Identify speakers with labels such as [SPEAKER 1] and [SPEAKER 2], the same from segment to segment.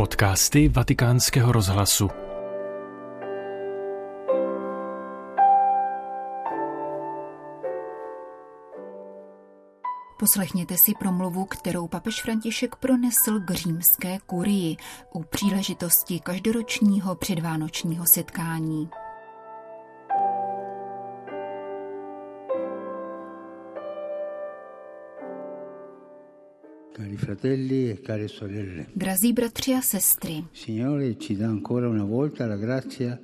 [SPEAKER 1] Podcasty Vatikánského rozhlasu.
[SPEAKER 2] Poslechněte si promluvu, kterou papež František pronesl k římské kurii u příležitosti každoročního předvánočního setkání.
[SPEAKER 3] Cari fratelli e care sorelle.
[SPEAKER 2] Drazí bratři a sestry,
[SPEAKER 3] Signore ci dà ancora una volta la grazia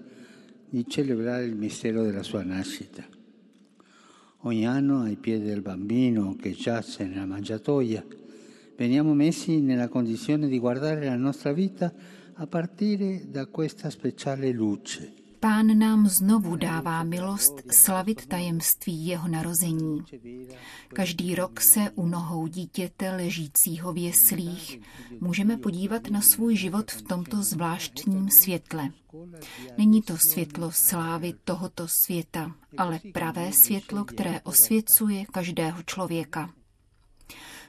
[SPEAKER 3] di celebrare il mistero della sua nascita. Ogni anno ai piedi del bambino che giace nella mangiatoia veniamo messi nella condizione di guardare la nostra vita a partire da questa speciale luce.
[SPEAKER 2] Pán nám znovu dává milost slavit tajemství jeho narození. Každý rok se u nohou dítěte ležícího v jeslích můžeme podívat na svůj život v tomto zvláštním světle. Není to světlo slávy tohoto světa, ale pravé světlo, které osvěcuje každého člověka.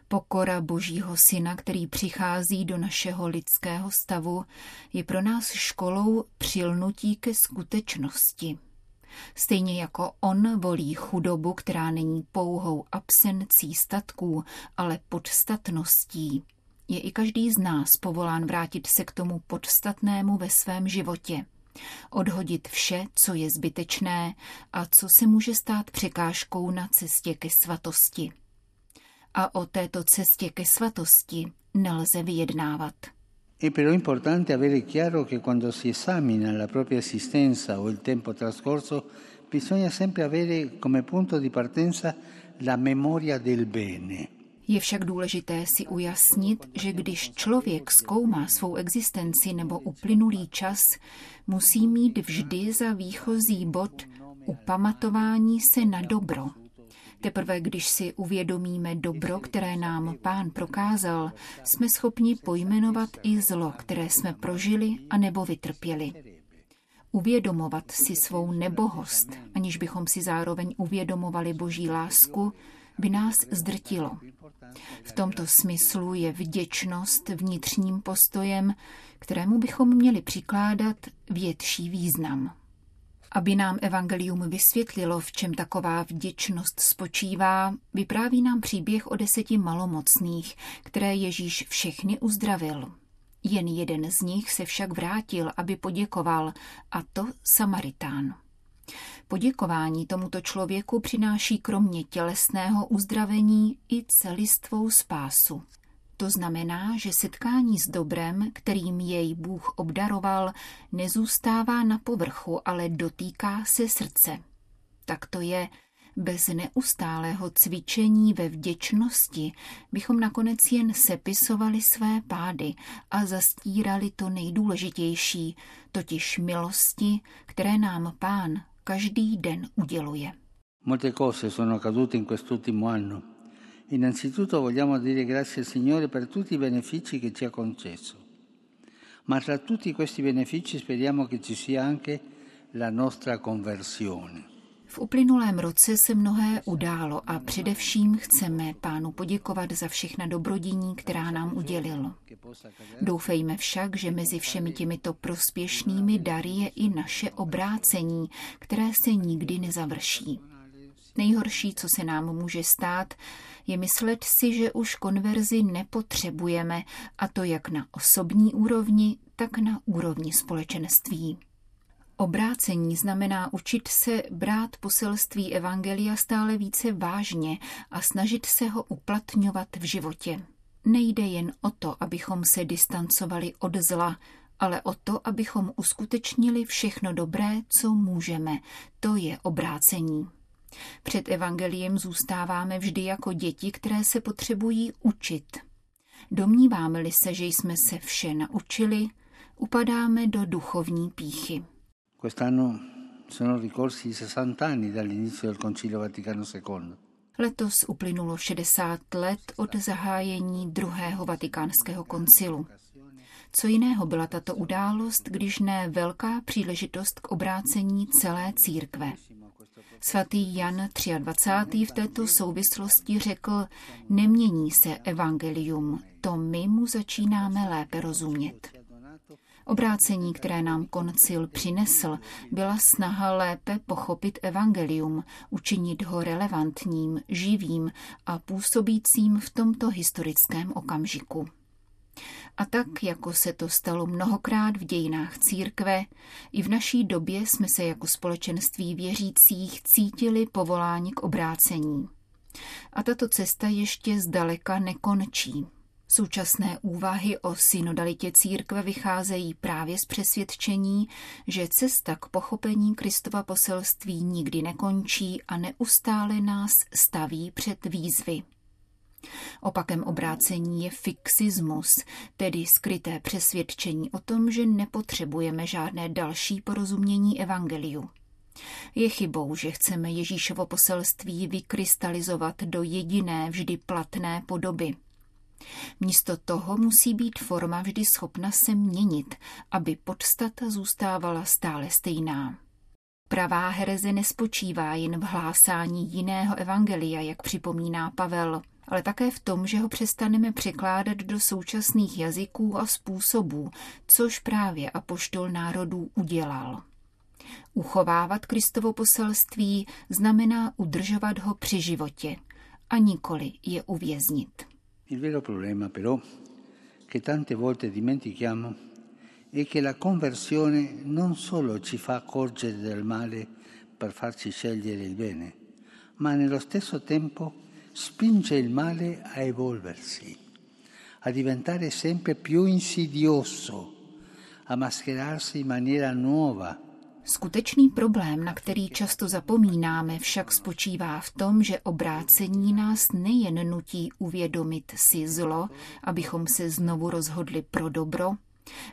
[SPEAKER 2] Pokora Božího Syna, který přichází do našeho lidského stavu, je pro nás školou přilnutí ke skutečnosti. Stejně jako on volí chudobu, která není pouhou absencí statků, ale podstatností, je i každý z nás povolán vrátit se k tomu podstatnému ve svém životě. Odhodit vše, co je zbytečné a co se může stát překážkou na cestě ke svatosti a o této cestě ke svatosti nelze vyjednávat.
[SPEAKER 3] È però importante avere chiaro che quando si esamina la propria esistenza o il tempo trascorso, bisogna sempre avere come punto di partenza la memoria del bene.
[SPEAKER 2] Je však důležité si ujasnit, že když člověk zkoumá svou existenci nebo uplynulý čas, musí mít vždy za výchozí bod upamatování se na dobro, Teprve když si uvědomíme dobro, které nám pán prokázal, jsme schopni pojmenovat i zlo, které jsme prožili a nebo vytrpěli. Uvědomovat si svou nebohost, aniž bychom si zároveň uvědomovali boží lásku, by nás zdrtilo. V tomto smyslu je vděčnost vnitřním postojem, kterému bychom měli přikládat větší význam. Aby nám evangelium vysvětlilo, v čem taková vděčnost spočívá, vypráví nám příběh o deseti malomocných, které Ježíš všechny uzdravil. Jen jeden z nich se však vrátil, aby poděkoval, a to Samaritán. Poděkování tomuto člověku přináší kromě tělesného uzdravení i celistvou spásu. To znamená, že setkání s dobrem, kterým jej Bůh obdaroval, nezůstává na povrchu, ale dotýká se srdce. Tak to je, bez neustálého cvičení ve vděčnosti bychom nakonec jen sepisovali své pády a zastírali to nejdůležitější, totiž milosti, které nám Pán každý den uděluje.
[SPEAKER 3] Molte cose sono accadute in quest'ultimo anno. Innanzitutto vogliamo dire grazie al Signore per tutti i benefici che ci ha concesso. Ma tra tutti questi benefici speriamo che ci sia anche la nostra conversione.
[SPEAKER 2] V uplynulém roce se mnohé událo a především chceme pánu poděkovat za všechna dobrodiní, která nám udělil. Doufejme však, že mezi všemi těmito prospěšnými dary je i naše obrácení, které se nikdy nezavrší. Nejhorší, co se nám může stát, je myslet si, že už konverzi nepotřebujeme, a to jak na osobní úrovni, tak na úrovni společenství. Obrácení znamená učit se brát poselství Evangelia stále více vážně a snažit se ho uplatňovat v životě. Nejde jen o to, abychom se distancovali od zla, ale o to, abychom uskutečnili všechno dobré, co můžeme. To je obrácení. Před evangeliem zůstáváme vždy jako děti, které se potřebují učit. Domníváme-li se, že jsme se vše naučili, upadáme do duchovní píchy.
[SPEAKER 3] Quest'anno sono ricorsi 60 anni dall'inizio del Concilio Vaticano II.
[SPEAKER 2] Letos uplynulo 60 let od zahájení druhého vatikánského koncilu. Co jiného byla tato událost, když ne velká příležitost k obrácení celé církve. Svatý Jan 23. v této souvislosti řekl, nemění se evangelium, to my mu začínáme lépe rozumět. Obrácení, které nám koncil přinesl, byla snaha lépe pochopit evangelium, učinit ho relevantním, živým a působícím v tomto historickém okamžiku. A tak, jako se to stalo mnohokrát v dějinách církve, i v naší době jsme se jako společenství věřících cítili povoláni k obrácení. A tato cesta ještě zdaleka nekončí. Současné úvahy o synodalitě církve vycházejí právě z přesvědčení, že cesta k pochopení Kristova poselství nikdy nekončí a neustále nás staví před výzvy. Opakem obrácení je fixismus, tedy skryté přesvědčení o tom, že nepotřebujeme žádné další porozumění evangeliu. Je chybou, že chceme Ježíšovo poselství vykrystalizovat do jediné vždy platné podoby. Místo toho musí být forma vždy schopna se měnit, aby podstata zůstávala stále stejná. Pravá hereze nespočívá jen v hlásání jiného evangelia, jak připomíná Pavel – ale také v tom, že ho přestaneme překládat do současných jazyků a způsobů, což právě apoštol národů udělal. Uchovávat Kristovo poselství znamená udržovat ho při životě a nikoli je uvěznit.
[SPEAKER 3] Il vero problema però che tante volte dimentichiamo è che la conversione non solo ci fa accorgere del male per farci scegliere il bene, ma nello stesso tempo spinge il male a evolversi, a diventare sempre più insidioso, a mascherarsi in maniera nuova.
[SPEAKER 2] Skutečný problém, na který často zapomínáme, však spočívá v tom, že obrácení nás nejen nutí uvědomit si zlo, abychom se znovu rozhodli pro dobro,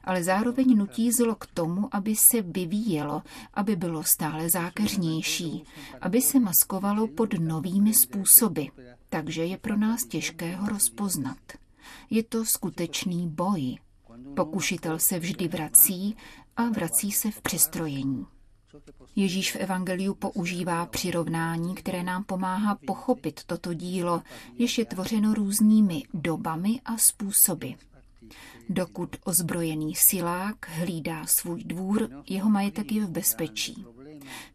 [SPEAKER 2] ale zároveň nutí zlo k tomu, aby se vyvíjelo, aby bylo stále zákeřnější, aby se maskovalo pod novými způsoby. Takže je pro nás těžké ho rozpoznat. Je to skutečný boj. Pokušitel se vždy vrací a vrací se v přestrojení. Ježíš v Evangeliu používá přirovnání, které nám pomáhá pochopit toto dílo, jež je tvořeno různými dobami a způsoby. Dokud ozbrojený silák hlídá svůj dvůr, jeho majetek je v bezpečí.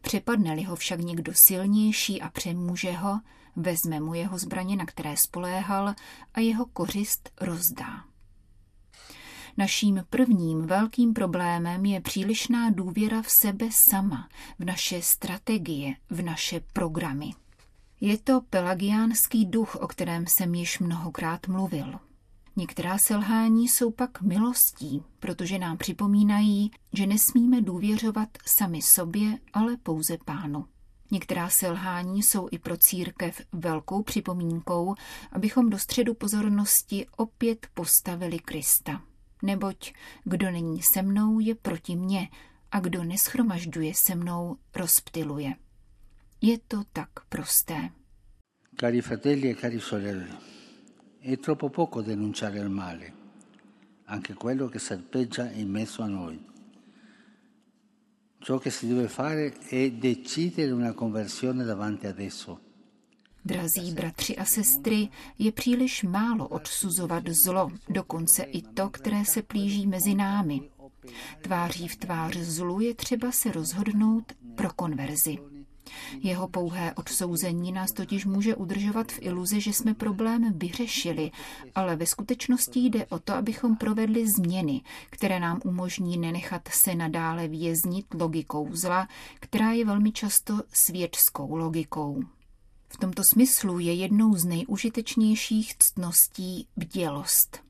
[SPEAKER 2] Přepadne-li ho však někdo silnější a přemůže ho, vezme mu jeho zbraně, na které spoléhal, a jeho kořist rozdá. Naším prvním velkým problémem je přílišná důvěra v sebe sama, v naše strategie, v naše programy. Je to pelagiánský duch, o kterém jsem již mnohokrát mluvil. Některá selhání jsou pak milostí, protože nám připomínají, že nesmíme důvěřovat sami sobě, ale pouze pánu. Některá selhání jsou i pro církev velkou připomínkou, abychom do středu pozornosti opět postavili Krista. Neboť kdo není se mnou, je proti mně a kdo neschromažďuje se mnou, rozptiluje. Je to tak prosté.
[SPEAKER 3] Cari fratelli e cari sorelle, È troppo poco denunciare il male, anche quello che serpeggia in mezzo a noi. Ciò che si deve fare è decidere una conversione davanti ad esso.
[SPEAKER 2] Drazí bratři a sestry, je příliš málo odsuzovat zlo, dokonce i to, které se plíží mezi námi. Tváří v tvář zlu je třeba se rozhodnout pro konverzi. Jeho pouhé odsouzení nás totiž může udržovat v iluzi, že jsme problém vyřešili, ale ve skutečnosti jde o to, abychom provedli změny, které nám umožní nenechat se nadále věznit logikou zla, která je velmi často světskou logikou. V tomto smyslu je jednou z nejužitečnějších ctností bdělost.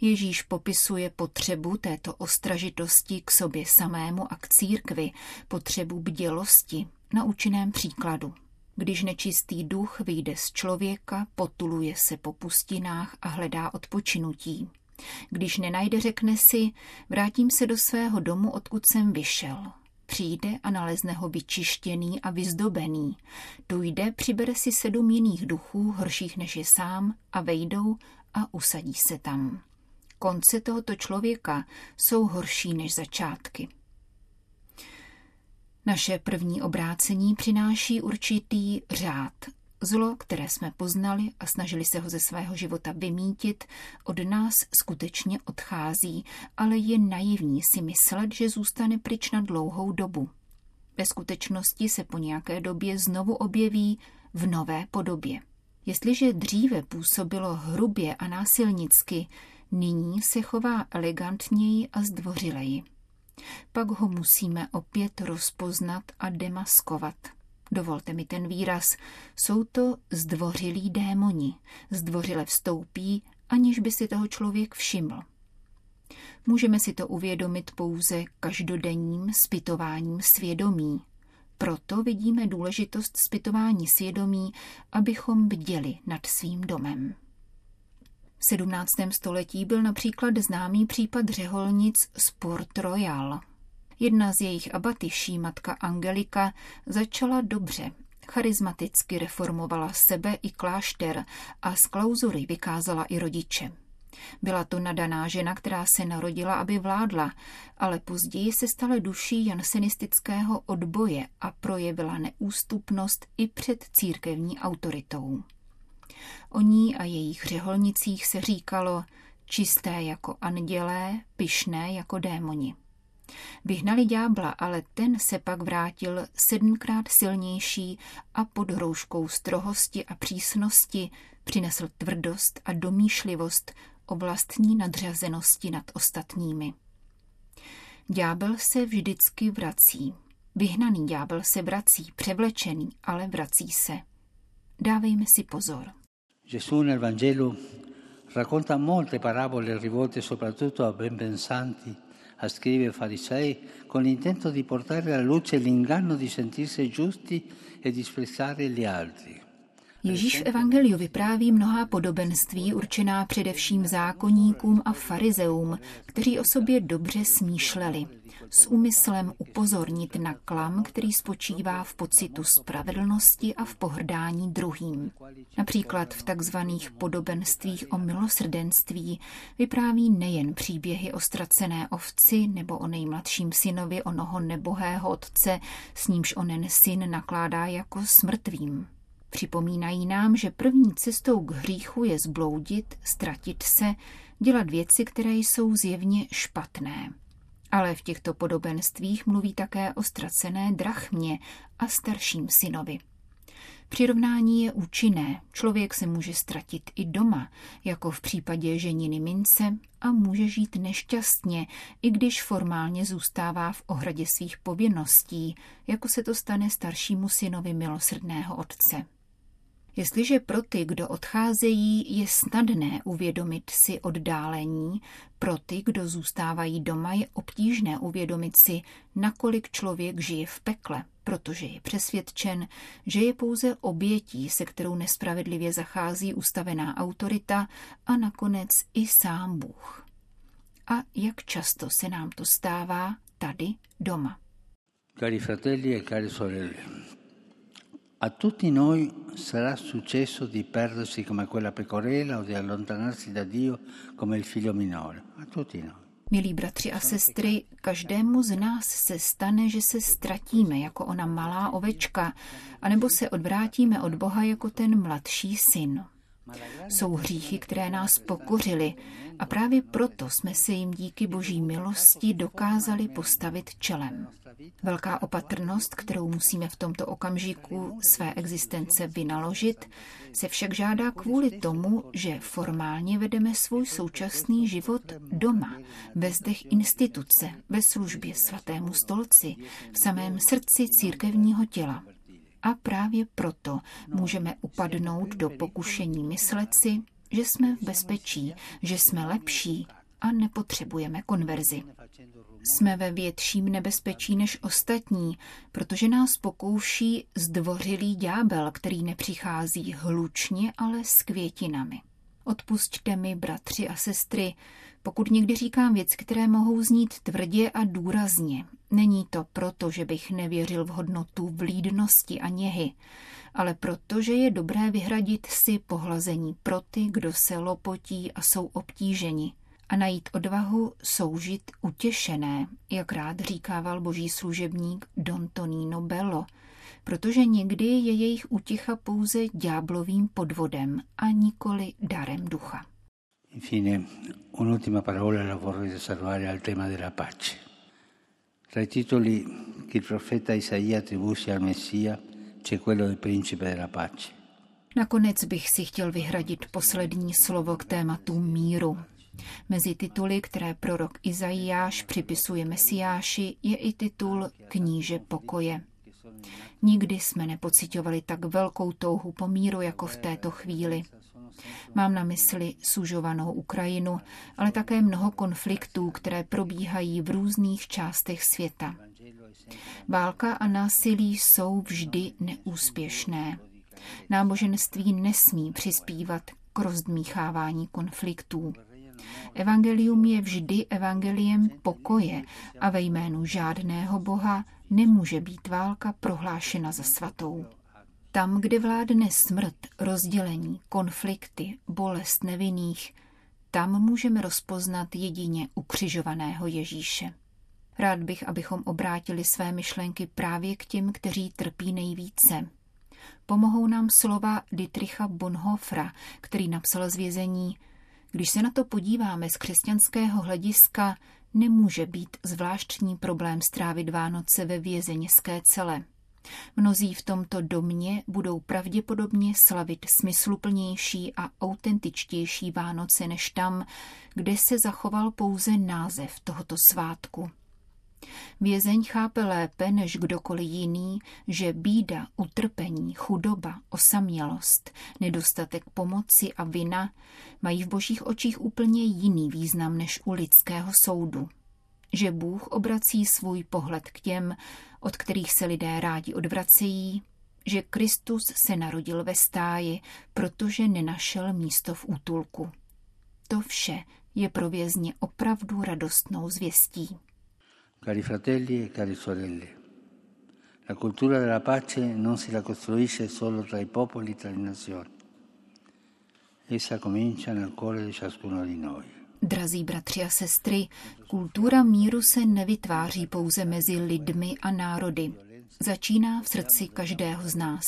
[SPEAKER 2] Ježíš popisuje potřebu této ostražitosti k sobě samému a k církvi, potřebu bdělosti, na účinném příkladu. Když nečistý duch vyjde z člověka, potuluje se po pustinách a hledá odpočinutí. Když nenajde, řekne si, vrátím se do svého domu, odkud jsem vyšel. Přijde a nalezne ho vyčištěný a vyzdobený. Tu jde, přibere si sedm jiných duchů, horších než je sám, a vejdou a usadí se tam. Konce tohoto člověka jsou horší než začátky. Naše první obrácení přináší určitý řád, Zlo, které jsme poznali a snažili se ho ze svého života vymítit, od nás skutečně odchází, ale je naivní si myslet, že zůstane pryč na dlouhou dobu. Ve skutečnosti se po nějaké době znovu objeví v nové podobě. Jestliže dříve působilo hrubě a násilnicky, nyní se chová elegantněji a zdvořileji. Pak ho musíme opět rozpoznat a demaskovat. Dovolte mi ten výraz. Jsou to zdvořilí démoni. Zdvořile vstoupí, aniž by si toho člověk všiml. Můžeme si to uvědomit pouze každodenním spitováním svědomí. Proto vidíme důležitost spytování svědomí, abychom bděli nad svým domem. V 17. století byl například známý případ řeholnic z Port Royal. Jedna z jejich abatyší, matka Angelika, začala dobře. Charizmaticky reformovala sebe i klášter a z klauzury vykázala i rodiče. Byla to nadaná žena, která se narodila, aby vládla, ale později se stala duší jansenistického odboje a projevila neústupnost i před církevní autoritou. O ní a jejich řeholnicích se říkalo čisté jako andělé, pyšné jako démoni. Vyhnali ďábla, ale ten se pak vrátil sedmkrát silnější a pod hrouškou strohosti a přísnosti přinesl tvrdost a domýšlivost o vlastní nadřazenosti nad ostatními. Ďábel se vždycky vrací. Vyhnaný ďábel se vrací, převlečený, ale vrací se. Dávejme si pozor.
[SPEAKER 3] Gesù nel Vangelo racconta molte parabole rivolte soprattutto a ben pensanti, a scrivi e farisei, con l'intento di portare alla luce l'inganno di sentirsi giusti e disprezzare gli altri.
[SPEAKER 2] Ježíš v Evangeliu vypráví mnohá podobenství určená především zákonníkům a farizeům, kteří o sobě dobře smýšleli, s úmyslem upozornit na klam, který spočívá v pocitu spravedlnosti a v pohrdání druhým. Například v takzvaných podobenstvích o milosrdenství vypráví nejen příběhy o ztracené ovci nebo o nejmladším synovi onoho nebohého otce, s nímž onen syn nakládá jako smrtvým. Připomínají nám, že první cestou k hříchu je zbloudit, ztratit se, dělat věci, které jsou zjevně špatné. Ale v těchto podobenstvích mluví také o ztracené drachmě a starším synovi. Přirovnání je účinné. Člověk se může ztratit i doma, jako v případě ženiny mince, a může žít nešťastně, i když formálně zůstává v ohradě svých povinností, jako se to stane staršímu synovi milosrdného otce. Jestliže pro ty, kdo odcházejí, je snadné uvědomit si oddálení, pro ty, kdo zůstávají doma, je obtížné uvědomit si, nakolik člověk žije v pekle, protože je přesvědčen, že je pouze obětí, se kterou nespravedlivě zachází ustavená autorita a nakonec i sám Bůh. A jak často se nám to stává tady doma.
[SPEAKER 3] Cari fratelli e cari sorelle, a tutti noi sarà successo di perdersi come quella pecorella o di allontanarsi da Dio come il figlio minore. A tutti noi.
[SPEAKER 2] Milí bratři a sestry, každému z nás se stane, že se ztratíme jako ona malá ovečka, anebo se odvrátíme od Boha jako ten mladší syn. Jsou hříchy, které nás pokořily a právě proto jsme se jim díky boží milosti dokázali postavit čelem. Velká opatrnost, kterou musíme v tomto okamžiku své existence vynaložit, se však žádá kvůli tomu, že formálně vedeme svůj současný život doma, ve zdech instituce, ve službě svatému stolci, v samém srdci církevního těla. A právě proto můžeme upadnout do pokušení myslet si, že jsme v bezpečí, že jsme lepší a nepotřebujeme konverzi. Jsme ve větším nebezpečí než ostatní, protože nás pokouší zdvořilý ďábel, který nepřichází hlučně, ale s květinami. Odpusťte mi, bratři a sestry, pokud někdy říkám věci, které mohou znít tvrdě a důrazně. Není to proto, že bych nevěřil v hodnotu vlídnosti a něhy, ale proto, že je dobré vyhradit si pohlazení pro ty, kdo se lopotí a jsou obtíženi a najít odvahu soužit utěšené, jak rád říkával boží služebník Don Tonino Bello, protože někdy je jejich uticha pouze ďáblovým podvodem a nikoli darem ducha.
[SPEAKER 3] Infine, un'ultima parola la vorrei riservare al tema della pace. Tra i titoli che il profeta Isaia attribuisce al Messia c'è quello del principe della pace.
[SPEAKER 2] Nakonec bych si chtěl vyhradit poslední slovo k tématu míru. Mezi tituly, které prorok Izajáš připisuje Mesiáši, je i titul Kníže pokoje. Nikdy jsme nepocitovali tak velkou touhu po míru jako v této chvíli. Mám na mysli sužovanou Ukrajinu, ale také mnoho konfliktů, které probíhají v různých částech světa. Válka a násilí jsou vždy neúspěšné. Náboženství nesmí přispívat k rozdmíchávání konfliktů. Evangelium je vždy evangeliem pokoje a ve jménu žádného boha nemůže být válka prohlášena za svatou. Tam, kde vládne smrt, rozdělení, konflikty, bolest nevinných, tam můžeme rozpoznat jedině ukřižovaného Ježíše. Rád bych, abychom obrátili své myšlenky právě k těm, kteří trpí nejvíce. Pomohou nám slova Dietricha Bonhofra, který napsal z vězení Když se na to podíváme z křesťanského hlediska, nemůže být zvláštní problém strávit Vánoce ve vězeňské cele. Mnozí v tomto domě budou pravděpodobně slavit smysluplnější a autentičtější Vánoce než tam, kde se zachoval pouze název tohoto svátku. Vězeň chápe lépe než kdokoliv jiný, že bída, utrpení, chudoba, osamělost, nedostatek pomoci a vina mají v božích očích úplně jiný význam než u lidského soudu. Že Bůh obrací svůj pohled k těm, od kterých se lidé rádi odvracejí, že Kristus se narodil ve stáji, protože nenašel místo v útulku. To vše je pro vězně opravdu radostnou zvěstí.
[SPEAKER 3] Cari fratelli e cari sorelle, la cultura della pace non si la costruisce solo tra i popoli, e tra le nazioni. Essa comincia nel cuore di ciascuno di noi.
[SPEAKER 2] Drazí bratři a sestry, kultura míru se nevytváří pouze mezi lidmi a národy. Začíná v srdci každého z nás.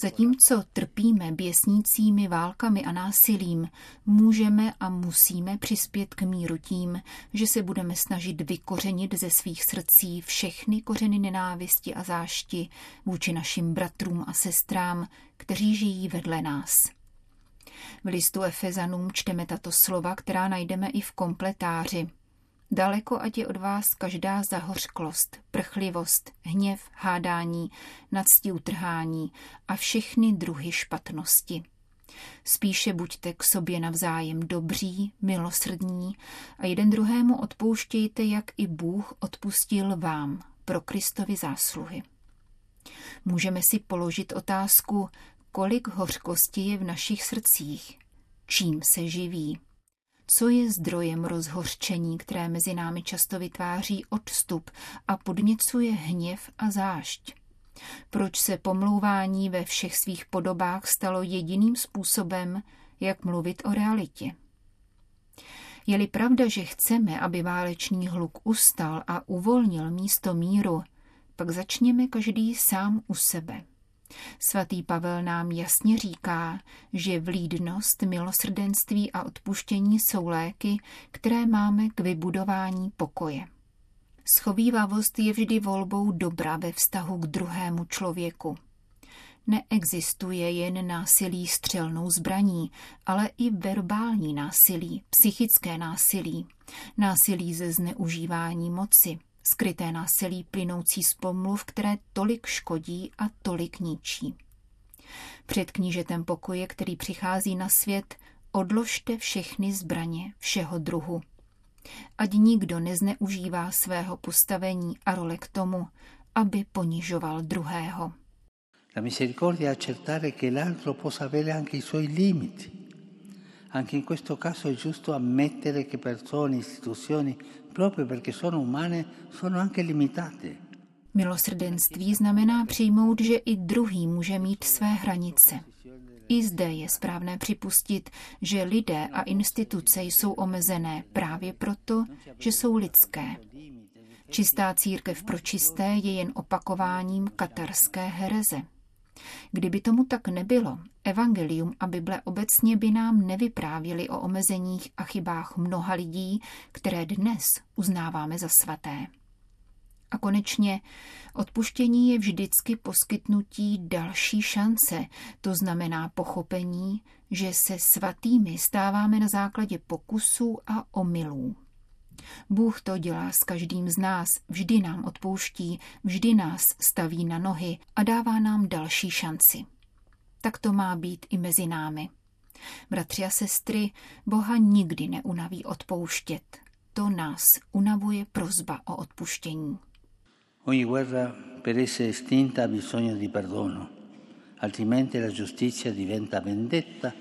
[SPEAKER 2] Zatímco trpíme běsnícími válkami a násilím, můžeme a musíme přispět k míru tím, že se budeme snažit vykořenit ze svých srdcí všechny kořeny nenávisti a zášti vůči našim bratrům a sestrám, kteří žijí vedle nás. V listu Efezanům čteme tato slova, která najdeme i v kompletáři – Daleko ať je od vás každá zahořklost, prchlivost, hněv, hádání, nadstí utrhání a všechny druhy špatnosti. Spíše buďte k sobě navzájem dobří, milosrdní a jeden druhému odpouštějte, jak i Bůh odpustil vám pro Kristovi zásluhy. Můžeme si položit otázku, kolik hořkosti je v našich srdcích, čím se živí co je zdrojem rozhořčení, které mezi námi často vytváří odstup a podněcuje hněv a zášť. Proč se pomlouvání ve všech svých podobách stalo jediným způsobem, jak mluvit o realitě? Je-li pravda, že chceme, aby válečný hluk ustal a uvolnil místo míru, pak začněme každý sám u sebe. Svatý Pavel nám jasně říká, že vlídnost, milosrdenství a odpuštění jsou léky, které máme k vybudování pokoje. Schovývavost je vždy volbou dobra ve vztahu k druhému člověku. Neexistuje jen násilí střelnou zbraní, ale i verbální násilí, psychické násilí, násilí ze zneužívání moci, skryté násilí plynoucí z pomluv, které tolik škodí a tolik ničí. Před knížetem pokoje, který přichází na svět, odložte všechny zbraně všeho druhu. Ať nikdo nezneužívá svého postavení a role k tomu, aby ponižoval druhého.
[SPEAKER 3] La misericordia è accertare che l'altro possa avere anche i suoi limiti. Anche in questo caso è giusto ammettere che persone, istituzioni proprio perché sono umane, sono anche limitate.
[SPEAKER 2] Milosrdenství znamená přijmout, že i druhý může mít své hranice. I zde je správné připustit, že lidé a instituce jsou omezené právě proto, že jsou lidské. Čistá církev pro čisté je jen opakováním katarské hereze. Kdyby tomu tak nebylo, Evangelium a Bible obecně by nám nevyprávěly o omezeních a chybách mnoha lidí, které dnes uznáváme za svaté. A konečně odpuštění je vždycky poskytnutí další šance, to znamená pochopení, že se svatými stáváme na základě pokusů a omylů. Bůh to dělá s každým z nás, vždy nám odpouští, vždy nás staví na nohy a dává nám další šanci. Tak to má být i mezi námi. Bratři a sestry, Boha nikdy neunaví odpouštět. To nás unavuje prozba o odpuštění.
[SPEAKER 3] Ogni guerra per essere estinta ha bisogno di perdono, altrimenti la giustizia diventa vendetta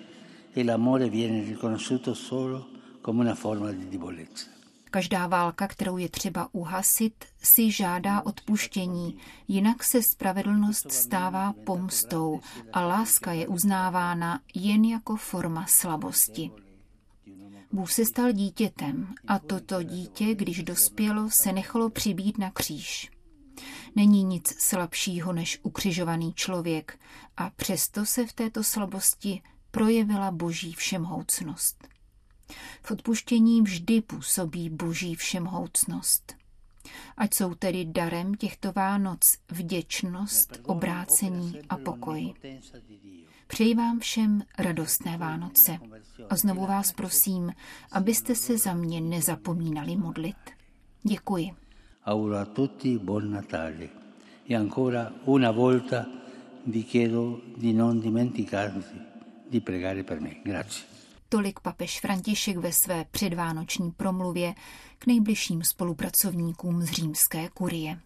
[SPEAKER 3] e l'amore viene riconosciuto solo come una forma di debolezza.
[SPEAKER 2] Každá válka, kterou je třeba uhasit, si žádá odpuštění, jinak se spravedlnost stává pomstou a láska je uznávána jen jako forma slabosti. Bůh se stal dítětem a toto dítě, když dospělo, se nechalo přibít na kříž. Není nic slabšího než ukřižovaný člověk a přesto se v této slabosti projevila boží všemhoucnost. V odpuštění vždy působí boží všemhoucnost. Ať jsou tedy darem těchto Vánoc vděčnost, obrácení a pokoj. Přeji vám všem radostné Vánoce a znovu vás prosím, abyste se za mě nezapomínali modlit. Děkuji.
[SPEAKER 3] Auguro tutti buon Natale e ancora una volta vi chiedo di non dimenticarvi di pregare per me. Grazie.
[SPEAKER 2] Tolik papež František ve své předvánoční promluvě k nejbližším spolupracovníkům z římské kurie.